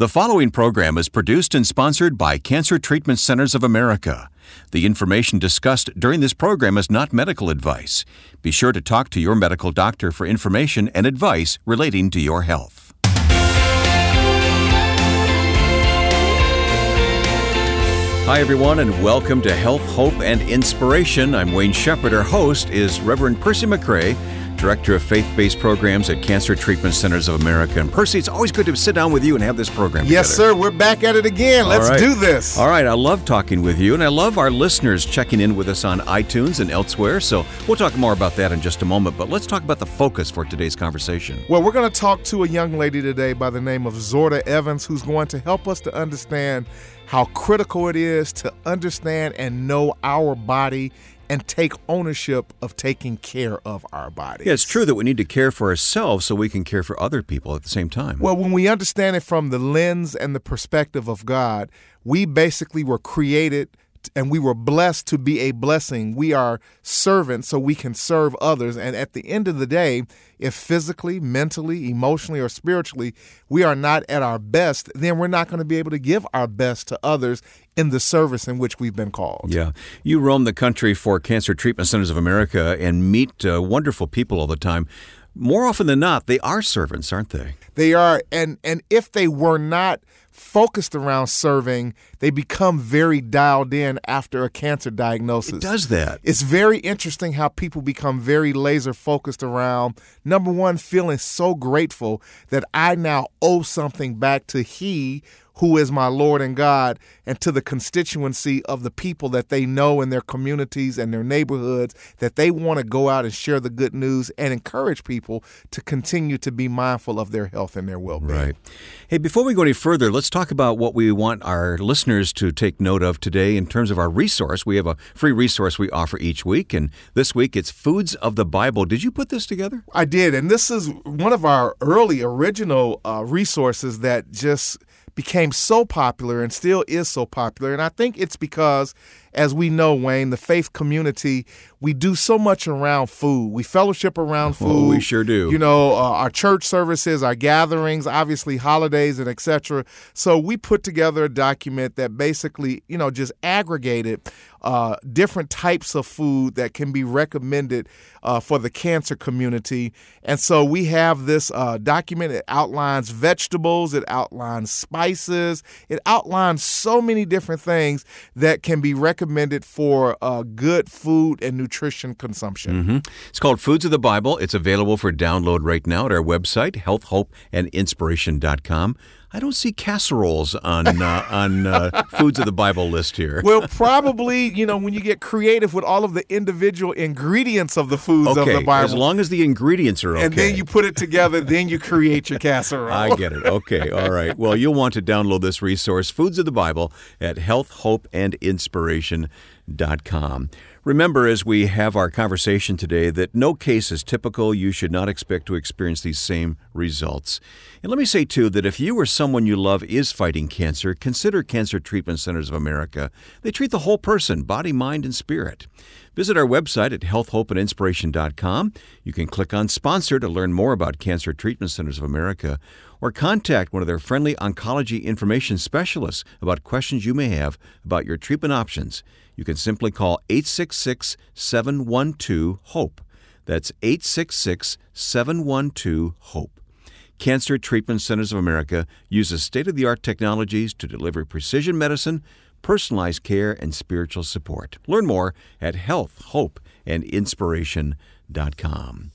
The following program is produced and sponsored by Cancer Treatment Centers of America. The information discussed during this program is not medical advice. Be sure to talk to your medical doctor for information and advice relating to your health. Hi, everyone, and welcome to Health, Hope, and Inspiration. I'm Wayne Shepherd. Our host is Reverend Percy McCray. Director of Faith Based Programs at Cancer Treatment Centers of America. And Percy, it's always good to sit down with you and have this program. Yes, together. sir. We're back at it again. Let's right. do this. All right. I love talking with you, and I love our listeners checking in with us on iTunes and elsewhere. So we'll talk more about that in just a moment. But let's talk about the focus for today's conversation. Well, we're going to talk to a young lady today by the name of Zorda Evans, who's going to help us to understand how critical it is to understand and know our body and take ownership of taking care of our bodies. Yeah, it's true that we need to care for ourselves so we can care for other people at the same time. Well, when we understand it from the lens and the perspective of God, we basically were created and we were blessed to be a blessing. We are servants so we can serve others. And at the end of the day, if physically, mentally, emotionally, or spiritually we are not at our best, then we're not going to be able to give our best to others in the service in which we've been called. Yeah. You roam the country for Cancer Treatment Centers of America and meet uh, wonderful people all the time. More often than not, they are servants, aren't they? They are and and if they were not focused around serving, they become very dialed in after a cancer diagnosis. It does that. It's very interesting how people become very laser focused around number one, feeling so grateful that I now owe something back to He who is my Lord and God, and to the constituency of the people that they know in their communities and their neighborhoods, that they want to go out and share the good news and encourage people to continue to be mindful of their health and their well being. Right. Hey, before we go any further, let's talk about what we want our listeners to take note of today in terms of our resource. We have a free resource we offer each week, and this week it's Foods of the Bible. Did you put this together? I did, and this is one of our early original uh, resources that just became so popular and still is so popular. And I think it's because, as we know, Wayne, the faith community, we do so much around food. We fellowship around food. Oh, we sure do. You know, uh, our church services, our gatherings, obviously holidays and etc. So we put together a document that basically, you know, just aggregated uh, different types of food that can be recommended uh, for the cancer community. And so we have this uh, document. It outlines vegetables, it outlines spices, it outlines so many different things that can be recommended for uh, good food and nutrition consumption. Mm-hmm. It's called Foods of the Bible. It's available for download right now at our website, healthhopeandinspiration.com. I don't see casseroles on uh, on uh, foods of the Bible list here. Well, probably you know when you get creative with all of the individual ingredients of the foods okay, of the Bible, as long as the ingredients are okay, and then you put it together, then you create your casserole. I get it. Okay, all right. Well, you'll want to download this resource, Foods of the Bible, at healthhopeandinspiration.com. Remember, as we have our conversation today, that no case is typical. You should not expect to experience these same results. And let me say, too, that if you or someone you love is fighting cancer, consider Cancer Treatment Centers of America. They treat the whole person, body, mind, and spirit. Visit our website at healthhopeandinspiration.com. You can click on Sponsor to learn more about Cancer Treatment Centers of America, or contact one of their friendly oncology information specialists about questions you may have about your treatment options. You can simply call 866 712 HOPE. That's 866 712 HOPE. Cancer Treatment Centers of America uses state of the art technologies to deliver precision medicine, personalized care, and spiritual support. Learn more at healthhopeandinspiration.com.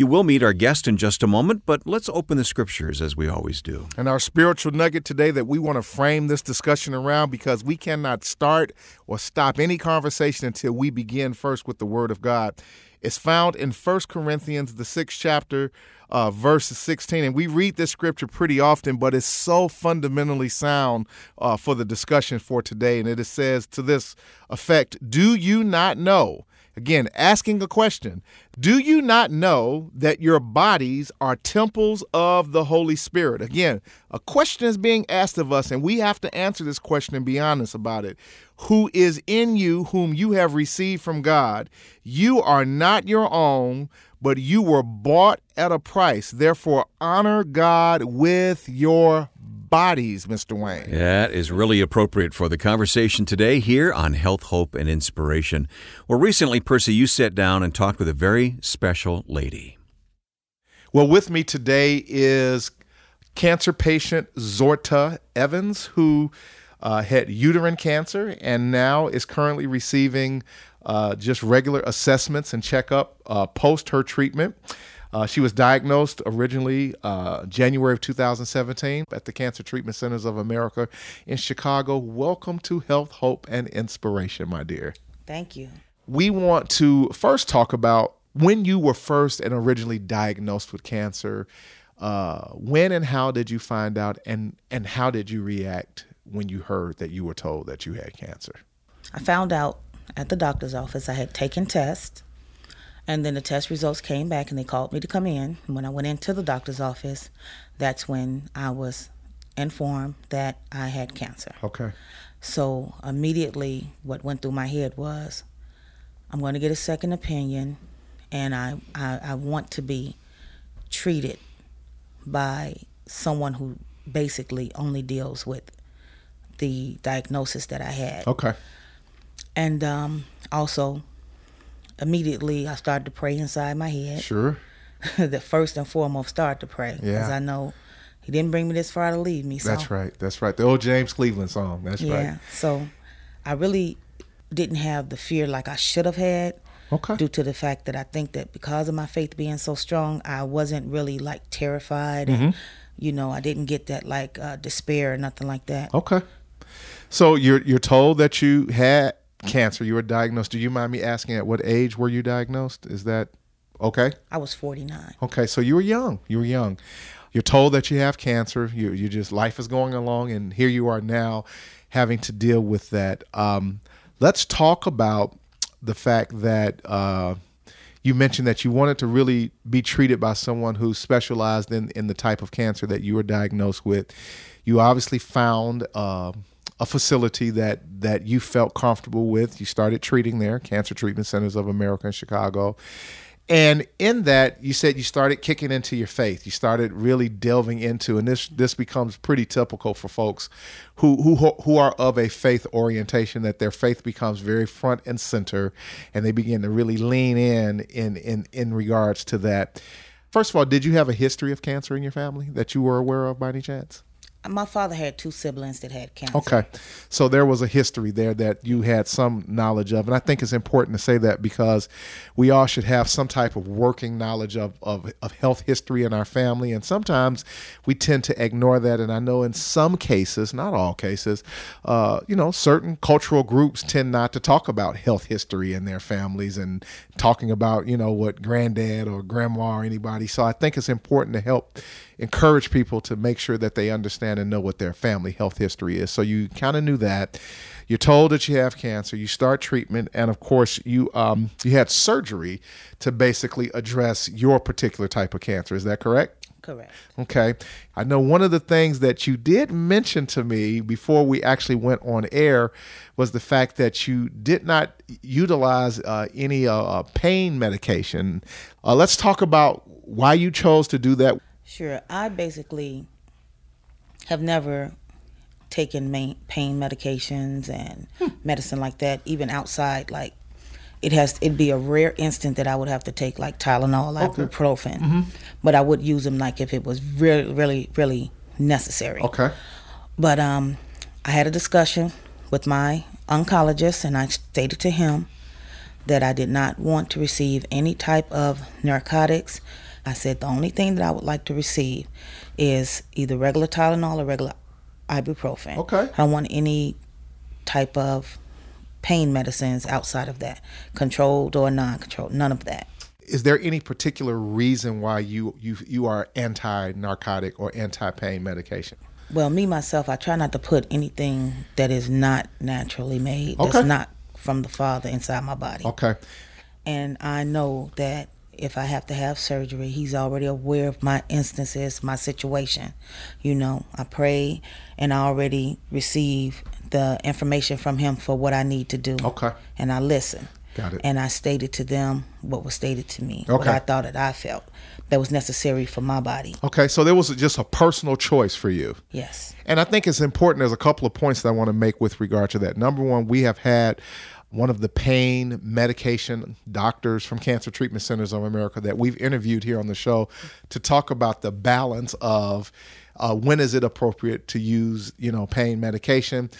You will meet our guest in just a moment, but let's open the scriptures as we always do. And our spiritual nugget today that we want to frame this discussion around because we cannot start or stop any conversation until we begin first with the Word of God. It's found in 1 Corinthians, the sixth chapter, uh, verse 16. And we read this scripture pretty often, but it's so fundamentally sound uh, for the discussion for today. And it says to this effect Do you not know? Again, asking a question Do you not know that your bodies are temples of the Holy Spirit? Again, a question is being asked of us, and we have to answer this question and be honest about it. Who is in you, whom you have received from God? You are not your own, but you were bought at a price. Therefore, honor God with your bodies, Mr. Wayne. That is really appropriate for the conversation today here on Health, Hope, and Inspiration. Well, recently, Percy, you sat down and talked with a very special lady. Well, with me today is cancer patient Zorda Evans, who uh, had uterine cancer and now is currently receiving uh, just regular assessments and checkup uh, post her treatment. Uh, she was diagnosed originally uh, January of 2017 at the Cancer Treatment Centers of America in Chicago. Welcome to Health, Hope, and Inspiration, my dear. Thank you. We want to first talk about when you were first and originally diagnosed with cancer. Uh, when and how did you find out, and and how did you react when you heard that you were told that you had cancer? I found out at the doctor's office. I had taken tests, and then the test results came back, and they called me to come in. And when I went into the doctor's office, that's when I was informed that I had cancer. Okay. So immediately, what went through my head was, I'm going to get a second opinion, and I, I, I want to be treated by someone who basically only deals with the diagnosis that I had. Okay. And um, also, immediately I started to pray inside my head. Sure. the first and foremost, start to pray because Yeah. I know He didn't bring me this far to leave me. So That's right. That's right. The old James Cleveland song. That's yeah. right. So I really didn't have the fear like I should have had Okay. due to the fact that I think that because of my faith being so strong, I wasn't really like terrified. Mm-hmm. And, you know, I didn't get that like uh, despair or nothing like that. Okay. So you're you're told that you had cancer. You were diagnosed. Do you mind me asking at what age were you diagnosed? Is that okay? I was 49. Okay. So you were young. You were young. You're told that you have cancer. You you just life is going along, and here you are now, having to deal with that. Um, let's talk about the fact that. Uh, you mentioned that you wanted to really be treated by someone who specialized in, in the type of cancer that you were diagnosed with. You obviously found uh, a facility that that you felt comfortable with. You started treating there, Cancer Treatment Centers of America in Chicago. And in that, you said you started kicking into your faith. You started really delving into, and this this becomes pretty typical for folks who who who are of a faith orientation. That their faith becomes very front and center, and they begin to really lean in in in in regards to that. First of all, did you have a history of cancer in your family that you were aware of by any chance? My father had two siblings that had cancer. Okay. So there was a history there that you had some knowledge of. And I think it's important to say that because we all should have some type of working knowledge of, of, of health history in our family. And sometimes we tend to ignore that. And I know in some cases, not all cases, uh, you know, certain cultural groups tend not to talk about health history in their families and talking about, you know, what granddad or grandma or anybody. So I think it's important to help encourage people to make sure that they understand and know what their family health history is. So you kind of knew that. You're told that you have cancer. You start treatment, and of course, you um, you had surgery to basically address your particular type of cancer. Is that correct? Correct. Okay. I know one of the things that you did mention to me before we actually went on air was the fact that you did not utilize uh, any uh, uh, pain medication. Uh, let's talk about why you chose to do that. Sure. I basically have never taken main, pain medications and medicine like that, even outside. Like it has, it'd be a rare instant that I would have to take like Tylenol, ibuprofen, but I would use them like if it was really, really, really necessary. Okay. But um, I had a discussion with my oncologist, and I stated to him that I did not want to receive any type of narcotics. I said the only thing that I would like to receive is either regular Tylenol or regular ibuprofen. Okay. I don't want any type of pain medicines outside of that, controlled or non-controlled, none of that. Is there any particular reason why you you you are anti narcotic or anti pain medication? Well, me myself, I try not to put anything that is not naturally made, Okay. that's not from the Father inside my body. Okay. And I know that if I have to have surgery, He's already aware of my instances, my situation. You know, I pray and I already receive the information from Him for what I need to do. Okay. And I listen. Got it. And I stated to them what was stated to me, what I thought that I felt that was necessary for my body. Okay, so there was just a personal choice for you. Yes. And I think it's important. There's a couple of points that I want to make with regard to that. Number one, we have had one of the pain medication doctors from Cancer Treatment Centers of America that we've interviewed here on the show to talk about the balance of uh, when is it appropriate to use, you know, pain medication,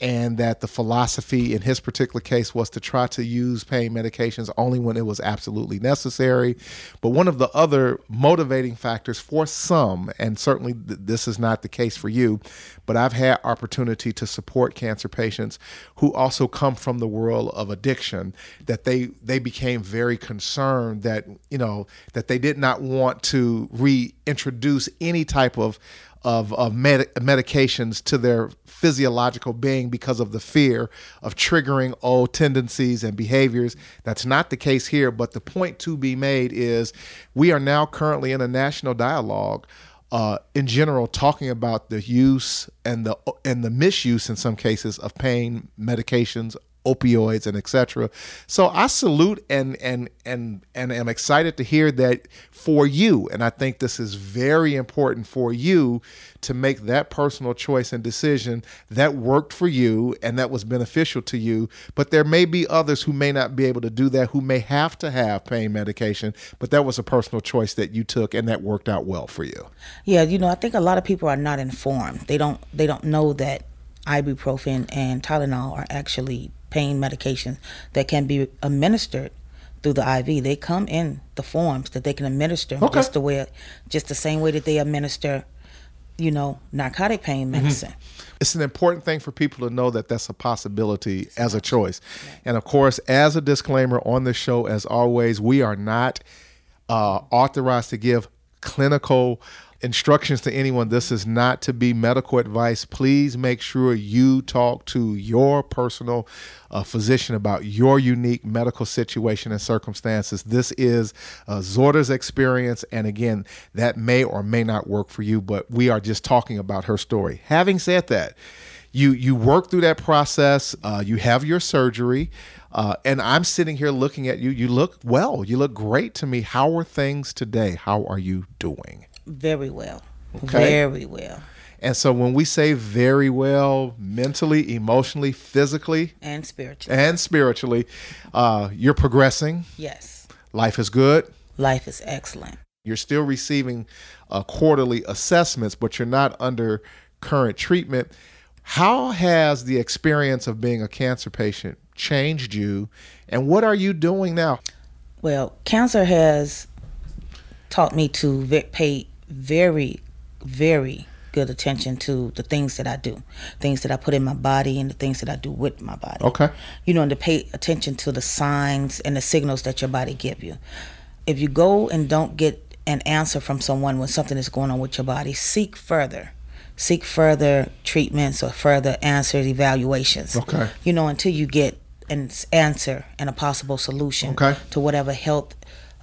and that the philosophy in his particular case was to try to use pain medications only when it was absolutely necessary. But one of the other motivating factors for some, and certainly th- this is not the case for you, but I've had opportunity to support cancer patients who also come from the world of addiction that they they became very concerned that you know that they did not want to reintroduce any type of of, of med- medications to their physiological being because of the fear of triggering old tendencies and behaviors. That's not the case here, but the point to be made is we are now currently in a national dialogue. Uh, in general, talking about the use and the and the misuse in some cases of pain medications, opioids and etc. So I salute and and and and am excited to hear that for you and I think this is very important for you to make that personal choice and decision that worked for you and that was beneficial to you but there may be others who may not be able to do that who may have to have pain medication but that was a personal choice that you took and that worked out well for you. Yeah, you know, I think a lot of people are not informed. They don't they don't know that ibuprofen and Tylenol are actually pain medications that can be administered through the IV. They come in the forms that they can administer Okay. just the way just the same way that they administer, you know, narcotic pain medicine. it's an important thing for people to know that that's a possibility as a choice. And of course, as a disclaimer on the show, as always, we are not uh, authorized to give clinical instructions to anyone. This is not to be medical advice. Please make sure you talk to your personal uh, physician about your unique medical situation and circumstances. This is uh, Zorda's experience. And again, that may or may not work for you, but we are just talking about her story. Having said that, you you work through that process. Uh, you have your surgery, uh, and I'm sitting here looking at you. You look well. You look great to me. How are things today? How are you doing? Very well. Okay. Very well. And so when we say very well, mentally, emotionally, physically, And spiritually. and spiritually, uh, you're progressing. Yes. Life is good. Life is excellent. You're still receiving uh, quarterly assessments, but you're not under current treatment. How has the experience of being a cancer patient changed you, and what are you doing now? Well, cancer has taught me to pay very, very good attention to the things that I do, things that I put in my body, and the things that I do with my body. Okay. You know, and to pay attention to the signs and the signals that your body give you. If you go and don't get an answer from someone when something is going on with your body, seek further. Seek further treatments or further answers, evaluations. Okay. You know, until you get an answer and a possible solution Okay. to whatever health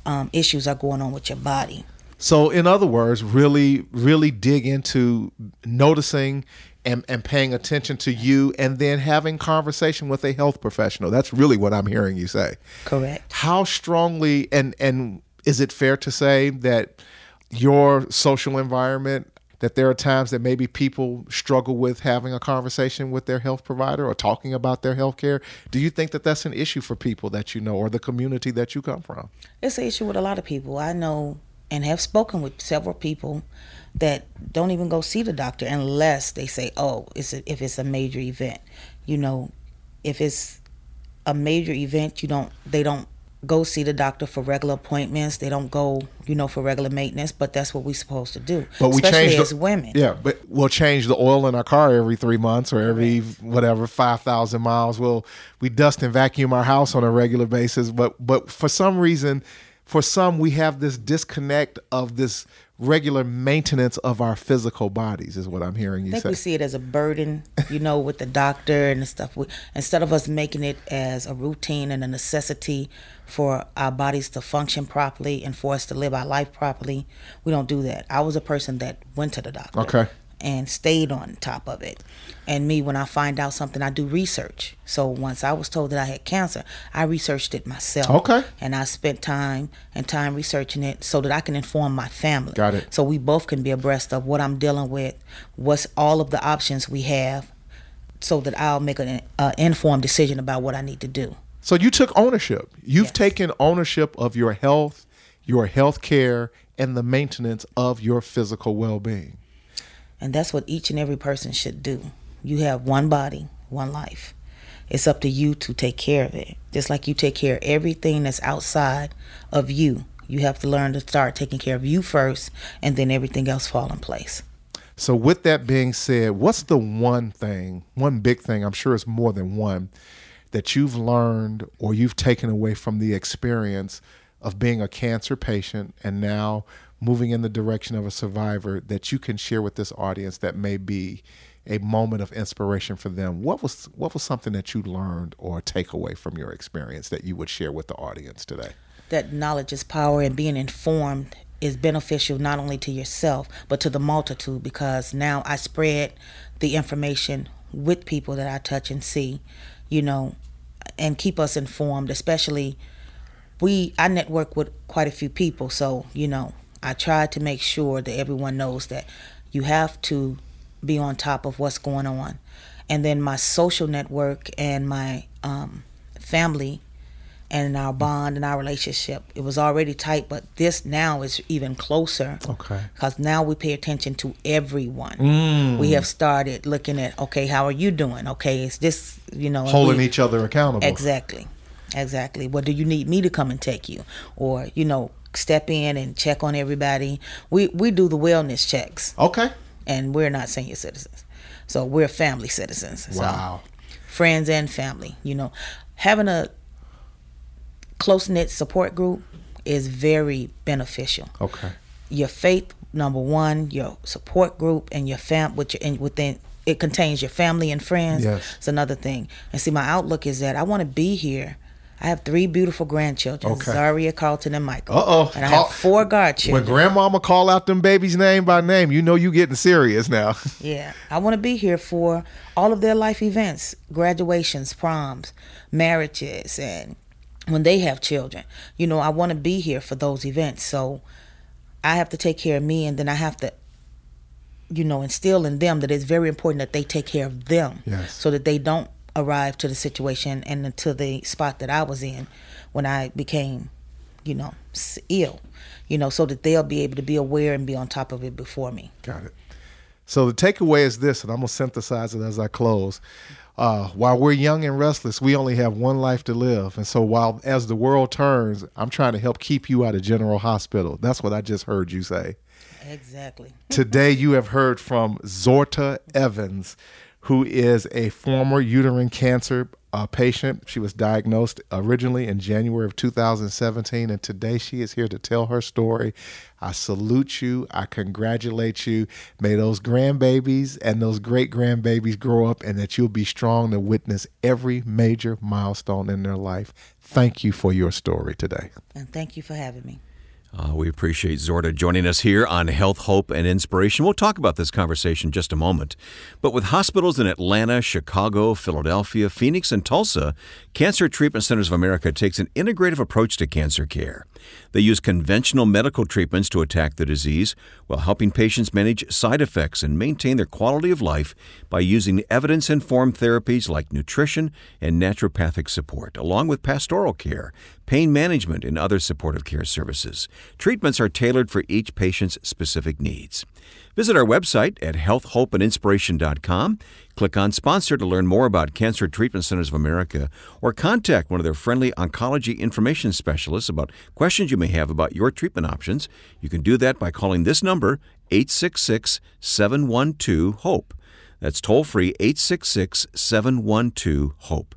um, issues are going on with your body. So, in other words, really, really dig into noticing and, and paying attention to you, and then having conversation with a health professional. That's really what I'm hearing you say. Correct. How strongly and and is it fair to say that your social environment that there are times that maybe people struggle with having a conversation with their health provider or talking about their health care do you think that that's an issue for people that you know or the community that you come from It's an issue with a lot of people. I know and have spoken with several people that don't even go see the doctor unless they say, "Oh, it's a, if it's a major event." You know, if it's a major event, you don't they don't go see the doctor for regular appointments. They don't go, you know, for regular maintenance. But that's what we're supposed to do, but we especially change as the, women. yeah but we'll change the oil in our car every three months or every whatever 5000 miles we'll we dust and vacuum our house on a regular basis but but for some reason for some we have this disconnect of this regular maintenance of our physical bodies is what i'm hearing you I think say we see it as a burden, you know, with the doctor and the stuff. We, instead of us making it as a routine and a necessity for our bodies to function properly and for us to live our life properly, we don't do that. I was a person that went to the doctor. Okay. And stayed on top of it. And me, when I find out something, I do research. So once I was told that I had cancer, I researched it myself. Okay. And I spent time and time researching it so that I can inform my family. Got it. So we both can be abreast of what I'm dealing with, what's all of the options we have, so that I'll make an uh, informed decision about what I need to do. So you took ownership. You've Yes. taken ownership of your health, your health care, and the maintenance of your physical well being. And that's what each and every person should do. You have one body, one life. It's up to you to take care of it. Just like you take care of everything that's outside of you. You have to learn to start taking care of you first, and then everything else fall in place. So, with that being said, what's the one thing, one big thing, I'm sure it's more than one, that you've learned or you've taken away from the experience of being a cancer patient and now moving in the direction of a survivor that you can share with this audience that may be a moment of inspiration for them? What was what was something that you learned or take away from your experience that you would share with the audience today? That knowledge is power, and being informed is beneficial not only to yourself, but to the multitude because now I spread the information with people that I touch and see, you know, and keep us informed, especially we I network with quite a few people, so you know I try to make sure that everyone knows that you have to be on top of what's going on, and then my social network and my um, family and our bond and our relationship it was already tight, but this now is even closer Okay. because now we pay attention to everyone. We have started looking at okay, how are you doing? Okay, is this you know Holding we- each other accountable. Exactly. Exactly. What do you need me to come and take you? Or, you know, step in and check on everybody. We we do the wellness checks Okay. and we're not senior citizens. So we're family citizens. Wow. So friends and family, you know. Having a close knit support group is very beneficial. Okay. Your faith, number one, your support group and your fam with your and within it contains your family and friends. Yes. It's another thing. And see my outlook is that I want to be here. I have three beautiful grandchildren, Okay. Zaria, Carlton, and Michael. Uh-oh. And I Call- have four When godchildren. grandmama call out them babies name by name, you know you getting serious now. Yeah, I want to be here for all of their life events, graduations, proms, marriages, and when they have children. You know, I want to be here for those events. So I have to take care of me, and then I have to, you know, instill in them that it's very important that they take care of them Yes. so that they don't arrive to the situation and to the spot that I was in when I became, you know, ill. You know, so that they'll be able to be aware and be on top of it before me. Got it. So the takeaway is this, and I'm gonna synthesize it as I close. Uh, while we're young and restless, we only have one life to live, and so while as the world turns, I'm trying to help keep you out of General Hospital. That's what I just heard you say. Exactly. Today, you have heard from Zorda Evans, who is a former uterine cancer uh, patient. She was diagnosed originally in January of 2017, and today she is here to tell her story. I salute you. I congratulate you. May those grandbabies and those great grandbabies grow up, and that you'll be strong to witness every major milestone in their life. Thank you for your story today. And thank you for having me. Uh, we appreciate Zorda joining us here on Health, Hope, and Inspiration. We'll talk about this conversation just a moment. But with hospitals in Atlanta, Chicago, Philadelphia, Phoenix, and Tulsa, Cancer Treatment Centers of America takes an integrative approach to cancer care. They use conventional medical treatments to attack the disease while helping patients manage side effects and maintain their quality of life by using evidence informed therapies like nutrition and naturopathic support, along with pastoral care, pain management, and other supportive care services. Treatments are tailored for each patient's specific needs. Visit our website at healthhopeandinspiration.com. Click on Sponsor to learn more about Cancer Treatment Centers of America or contact one of their friendly oncology information specialists about questions you may have about your treatment options. You can do that by calling this number, 866 712 HOPE. That's toll free 866 712 HOPE.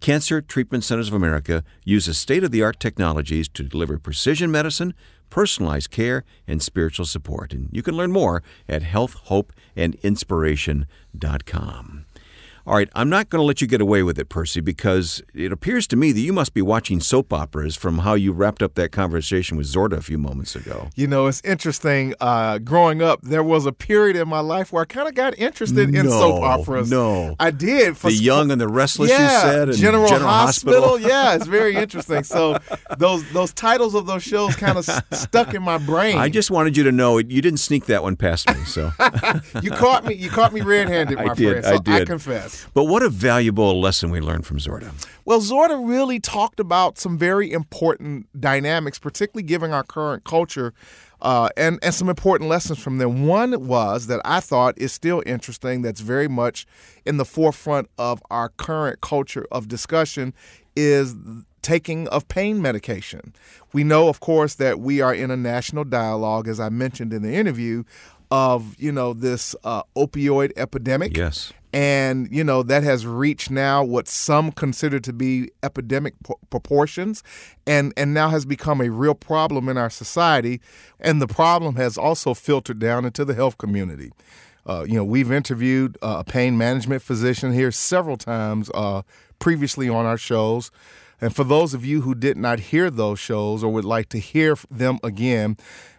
Cancer Treatment Centers of America uses state of the art technologies to deliver precision medicine, personalized care, and spiritual support. And you can learn more at healthhopeandinspiration.com. All right, I'm not going to let you get away with it, Percy, because it appears to me that you must be watching soap operas from how you wrapped up that conversation with Zorda a few moments ago. You know, it's interesting. Uh, growing up, there was a period in my life where I kind of got interested in No, soap operas. no. I did. For, The Young and the Restless, yeah, you said, and General, General Hospital. Hospital. yeah, it's very interesting. So those those titles of those shows kind of stuck in my brain. I just wanted you to know you didn't sneak that one past me. So, you caught me. You caught me red-handed, I my did, friend. So I did. I confess. But what a valuable lesson we learned from Zorda. Well, Zorda really talked about some very important dynamics, particularly given our current culture, uh, and and some important lessons from them. One was that I thought is still interesting. That's very much in the forefront of our current culture of discussion is taking of pain medication. We know, of course, that we are in a national dialogue, as I mentioned in the interview, of you know this uh, opioid epidemic Yes. And you know that has reached now what some consider to be epidemic p- proportions and and now has become a real problem in our society. And the problem has also filtered down into the health community. Uh, you know we've interviewed uh, a pain management physician here several times uh, previously on our shows. And for those of you who did not hear those shows or would like to hear them again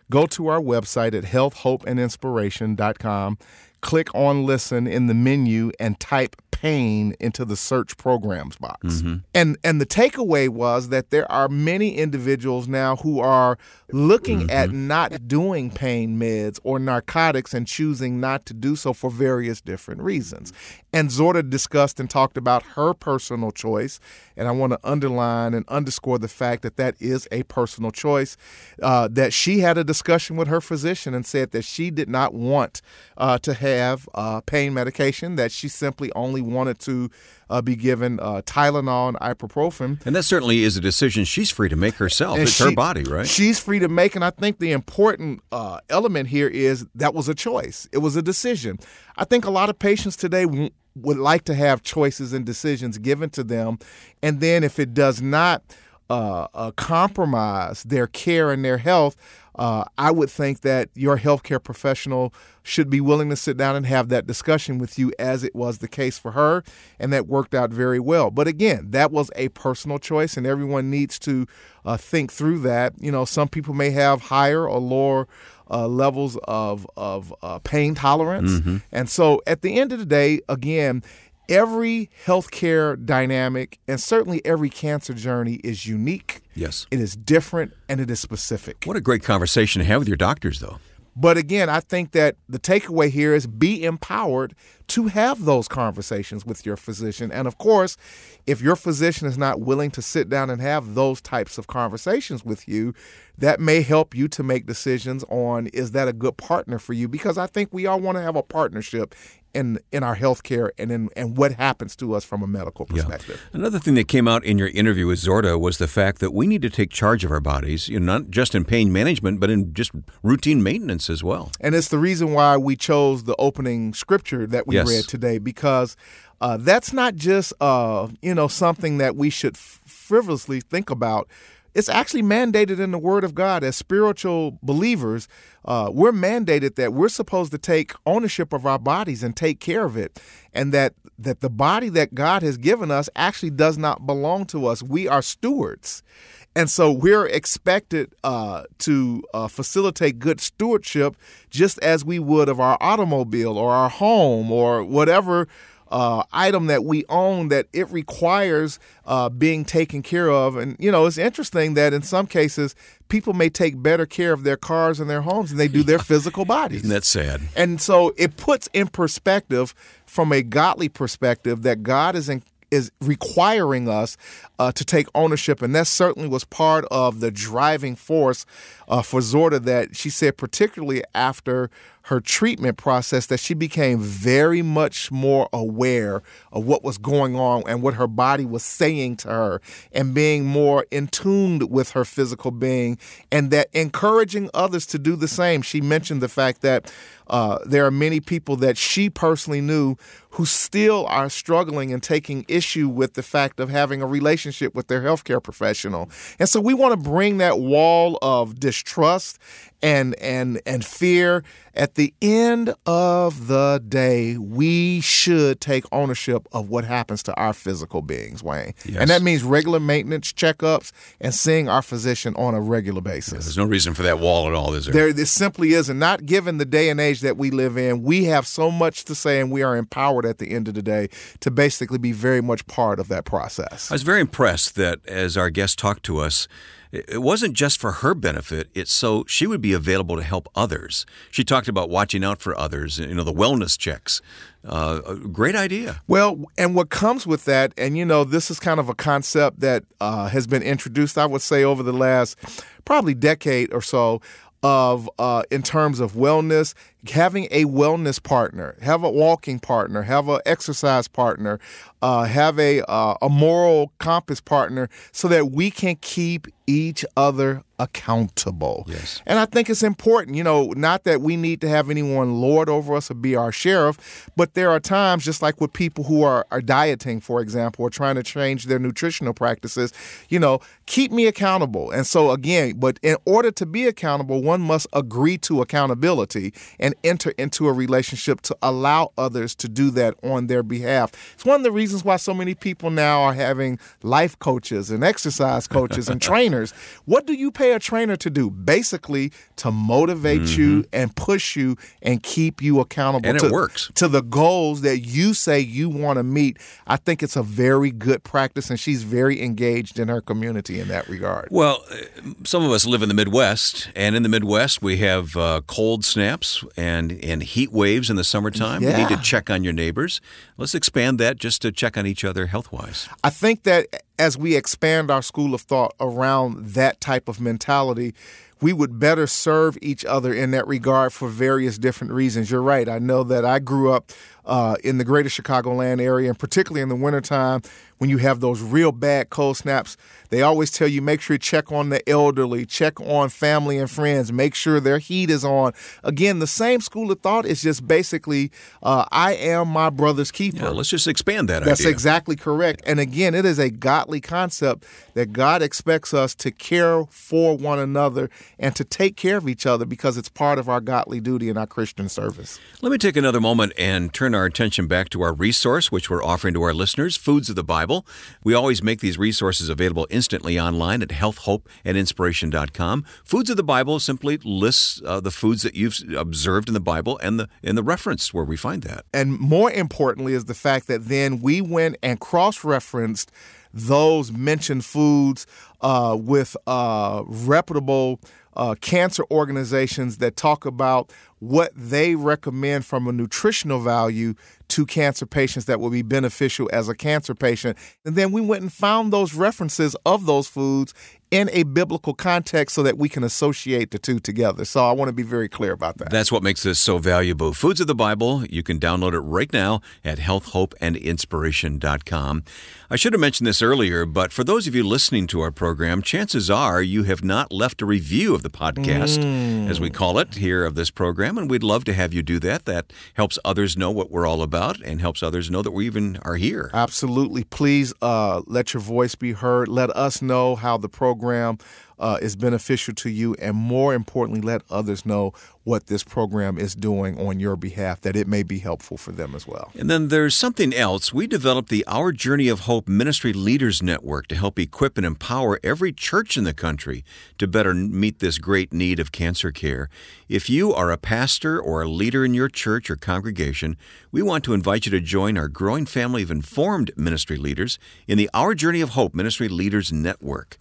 go to our website at healthhopeandinspiration.com click on listen in the menu and type pain into the search programs box. And and the takeaway was that there are many individuals now who are looking at not doing pain meds or narcotics and choosing not to do so for various different reasons. And Zorda discussed and talked about her personal choice. And I want to underline and underscore the fact that that is a personal choice. Uh, that she had a discussion with her physician and said that she did not want uh, to have uh, pain medication, that she simply only wanted to uh, be given uh, Tylenol and ibuprofen. And that certainly is a decision she's free to make herself. And it's her body, right? She's free to make, and I think the important uh, element here is that was a choice. It was a decision. I think a lot of patients today w- would like to have choices and decisions given to them, and then if it does not uh, uh, compromise their care and their health, uh, I would think that your healthcare professional should be willing to sit down and have that discussion with you, as it was the case for her, and that worked out very well. But again, that was a personal choice, and everyone needs to uh, think through that. You know, some people may have higher or lower uh, levels of of uh, pain tolerance, and so at the end of the day, again. Every healthcare dynamic and certainly every cancer journey is unique. yes. It is different and it is specific. What a great conversation to have with your doctors, though. But again, I think that the takeaway here is be empowered to have those conversations with your physician. And of course, if your physician is not willing to sit down and have those types of conversations with you, that may help you to make decisions on is that a good partner for you? Because I think we all want to have a partnership in in our healthcare and in and what happens to us from a medical perspective. Another thing that came out in your interview with Zorda was the fact that we need to take charge of our bodies, you know, not just in pain management, but in just routine maintenance as well. And it's the reason why we chose the opening scripture that we Yes. read today because uh, that's not just uh, you know something that we should frivolously think about. It's actually mandated in the Word of God as spiritual believers. Uh, we're mandated that we're supposed to take ownership of our bodies and take care of it, and that that the body that God has given us actually does not belong to us. We are stewards. And so we're expected uh, to uh, facilitate good stewardship just as we would of our automobile or our home or whatever uh, item that we own that it requires uh, being taken care of. And, you know, it's interesting that in some cases, people may take better care of their cars and their homes than they do their physical bodies. Isn't that sad? And so it puts in perspective from a godly perspective that God is in, is requiring us uh, to take ownership, and that certainly was part of the driving force uh, for Zorda. That she said, particularly after her treatment process, that she became very much more aware of what was going on and what her body was saying to her, and being more in tune with her physical being, and that encouraging others to do the same. She mentioned the fact that uh, there are many people that she personally knew who still are struggling and taking issue with the fact of having a relationship with their healthcare professional. And so we want to bring that wall of distrust and and and fear. At the end of the day, we should take ownership of what happens to our physical beings, Wayne. Yes. And that means regular maintenance checkups and seeing our physician on a regular basis. There's no reason for that wall at all, is there? There, this simply isn't. Not given the day and age that we live in, we have so much to say, and we are empowered at the end of the day to basically be very much part of that process. I was very impressed that as our guest talked to us, it wasn't just for her benefit, it's so she would be available to help others. She talked about watching out for others, you know, the wellness checks. Uh, great idea. Well, and what comes with that, and you know, this is kind of a concept that uh, has been introduced, I would say, over the last probably decade or so. Of uh, in terms of wellness, having a wellness partner, have a walking partner, have a exercise partner, uh, have a uh, a moral compass partner, so that we can keep each other accountable. Yes. And I think it's important, you know, not that we need to have anyone lord over us or be our sheriff, but there are times, just like with people who are, are dieting, for example, or trying to change their nutritional practices, you know, keep me accountable. And so, again, but in order to be accountable, one must agree to accountability and enter into a relationship to allow others to do that on their behalf. It's one of the reasons why so many people now are having life coaches and exercise coaches and trainers. What do you pay a trainer to do? Basically, to motivate you and push you and keep you accountable And it to, works. to the goals that you say you want to meet. I think it's a very good practice, and she's very engaged in her community in that regard. Well, uh, some of us live in the Midwest, and in the Midwest, we have uh, cold snaps and, and heat waves in the summertime. you need to check on your neighbors. Let's expand that just to check on each other health wise. I think that as we expand our school of thought around that type of mentality, we would better serve each other in that regard for various different reasons. You're right. I know that I grew up uh, in the greater Chicagoland area, and particularly in the wintertime when you have those real bad cold snaps, they always tell you make sure you check on the elderly, check on family and friends, make sure their heat is on. Again, the same school of thought is just basically uh, I am my brother's keeper. Yeah, let's just expand that That's idea. exactly correct. And again, it is a godly concept that God expects us to care for one another and to take care of each other because it's part of our godly duty and our Christian service. Let me take another moment and turn our attention back to our resource, which we're offering to our listeners Foods of the Bible. We always make these resources available instantly online at healthhopeandinspiration.com. Foods of the Bible simply lists uh, the foods that you've observed in the Bible and the, and the reference where we find that. And more importantly, is the fact that then we went and cross referenced those mentioned foods uh, with uh, reputable uh, cancer organizations that talk about what they recommend from a nutritional value to cancer patients that will be beneficial as a cancer patient. And then we went and found those references of those foods in a biblical context so that we can associate the two together. So I want to be very clear about that. That's what makes this so valuable. Foods of the Bible, you can download it right now at healthhopeandinspiration.com. I should have mentioned this earlier, but for those of you listening to our program, chances are you have not left a review of the podcast, as we call it here of this program, and we'd love to have you do that. That helps others know what we're all about and helps others know that we even are here. Absolutely. Please uh, let your voice be heard. Let us know how the program uh, is beneficial to you. And more importantly, let others know what this program is doing on your behalf, that it may be helpful for them as well. And then there's something else. We developed the Our Journey of Hope Ministry Leaders Network to help equip and empower every church in the country to better meet this great need of cancer care. If you are a pastor or a leader in your church or congregation, we want to invite you to join our growing family of informed ministry leaders in the Our Journey of Hope Ministry Leaders Network.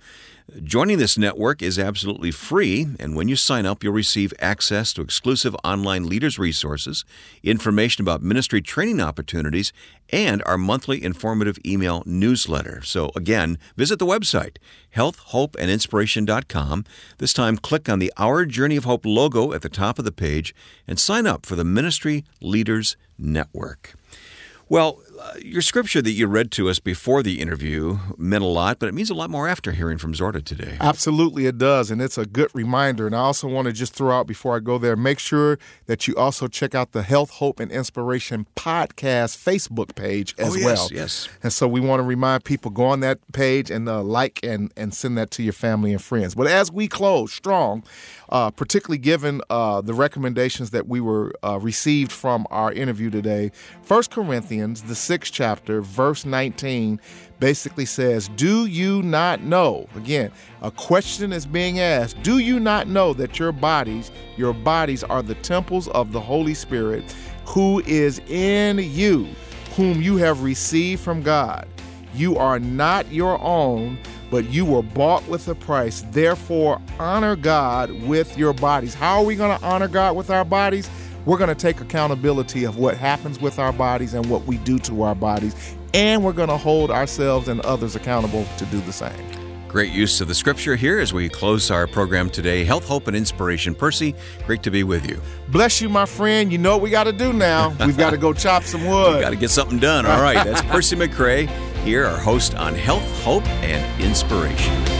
Joining this network is absolutely free, and when you sign up, you'll receive access to exclusive online leaders resources, information about ministry training opportunities, and our monthly informative email newsletter. So, again, visit the website, healthhopeandinspiration.com. This time, click on the Our Journey of Hope logo at the top of the page and sign up for the Ministry Leaders Network. Well, uh, your scripture that you read to us before the interview meant a lot, but it means a lot more after hearing from Zorda today. Absolutely, it does. And it's a good reminder. And I also want to just throw out before I go there make sure that you also check out the Health, Hope, and Inspiration podcast Facebook page as oh, yes, well. Yes. And so we want to remind people go on that page and uh, like and, and send that to your family and friends. But as we close strong, uh, particularly given uh, the recommendations that we were uh, received from our interview today. First Corinthians, the sixth chapter, verse 19, basically says, Do you not know? Again, a question is being asked Do you not know that your bodies, your bodies are the temples of the Holy Spirit who is in you, whom you have received from God? You are not your own but you were bought with a price. Therefore, honor God with your bodies. How are we going to honor God with our bodies? We're going to take accountability of what happens with our bodies and what we do to our bodies, and we're going to hold ourselves and others accountable to do the same. Great use of the scripture here as we close our program today. Health, hope, and inspiration. Percy, great to be with you. Bless you, my friend. You know what we got to do now. We've got to go chop some wood. got to get something done. All right. That's Percy McCray here, our host on Health, Hope, and Inspiration.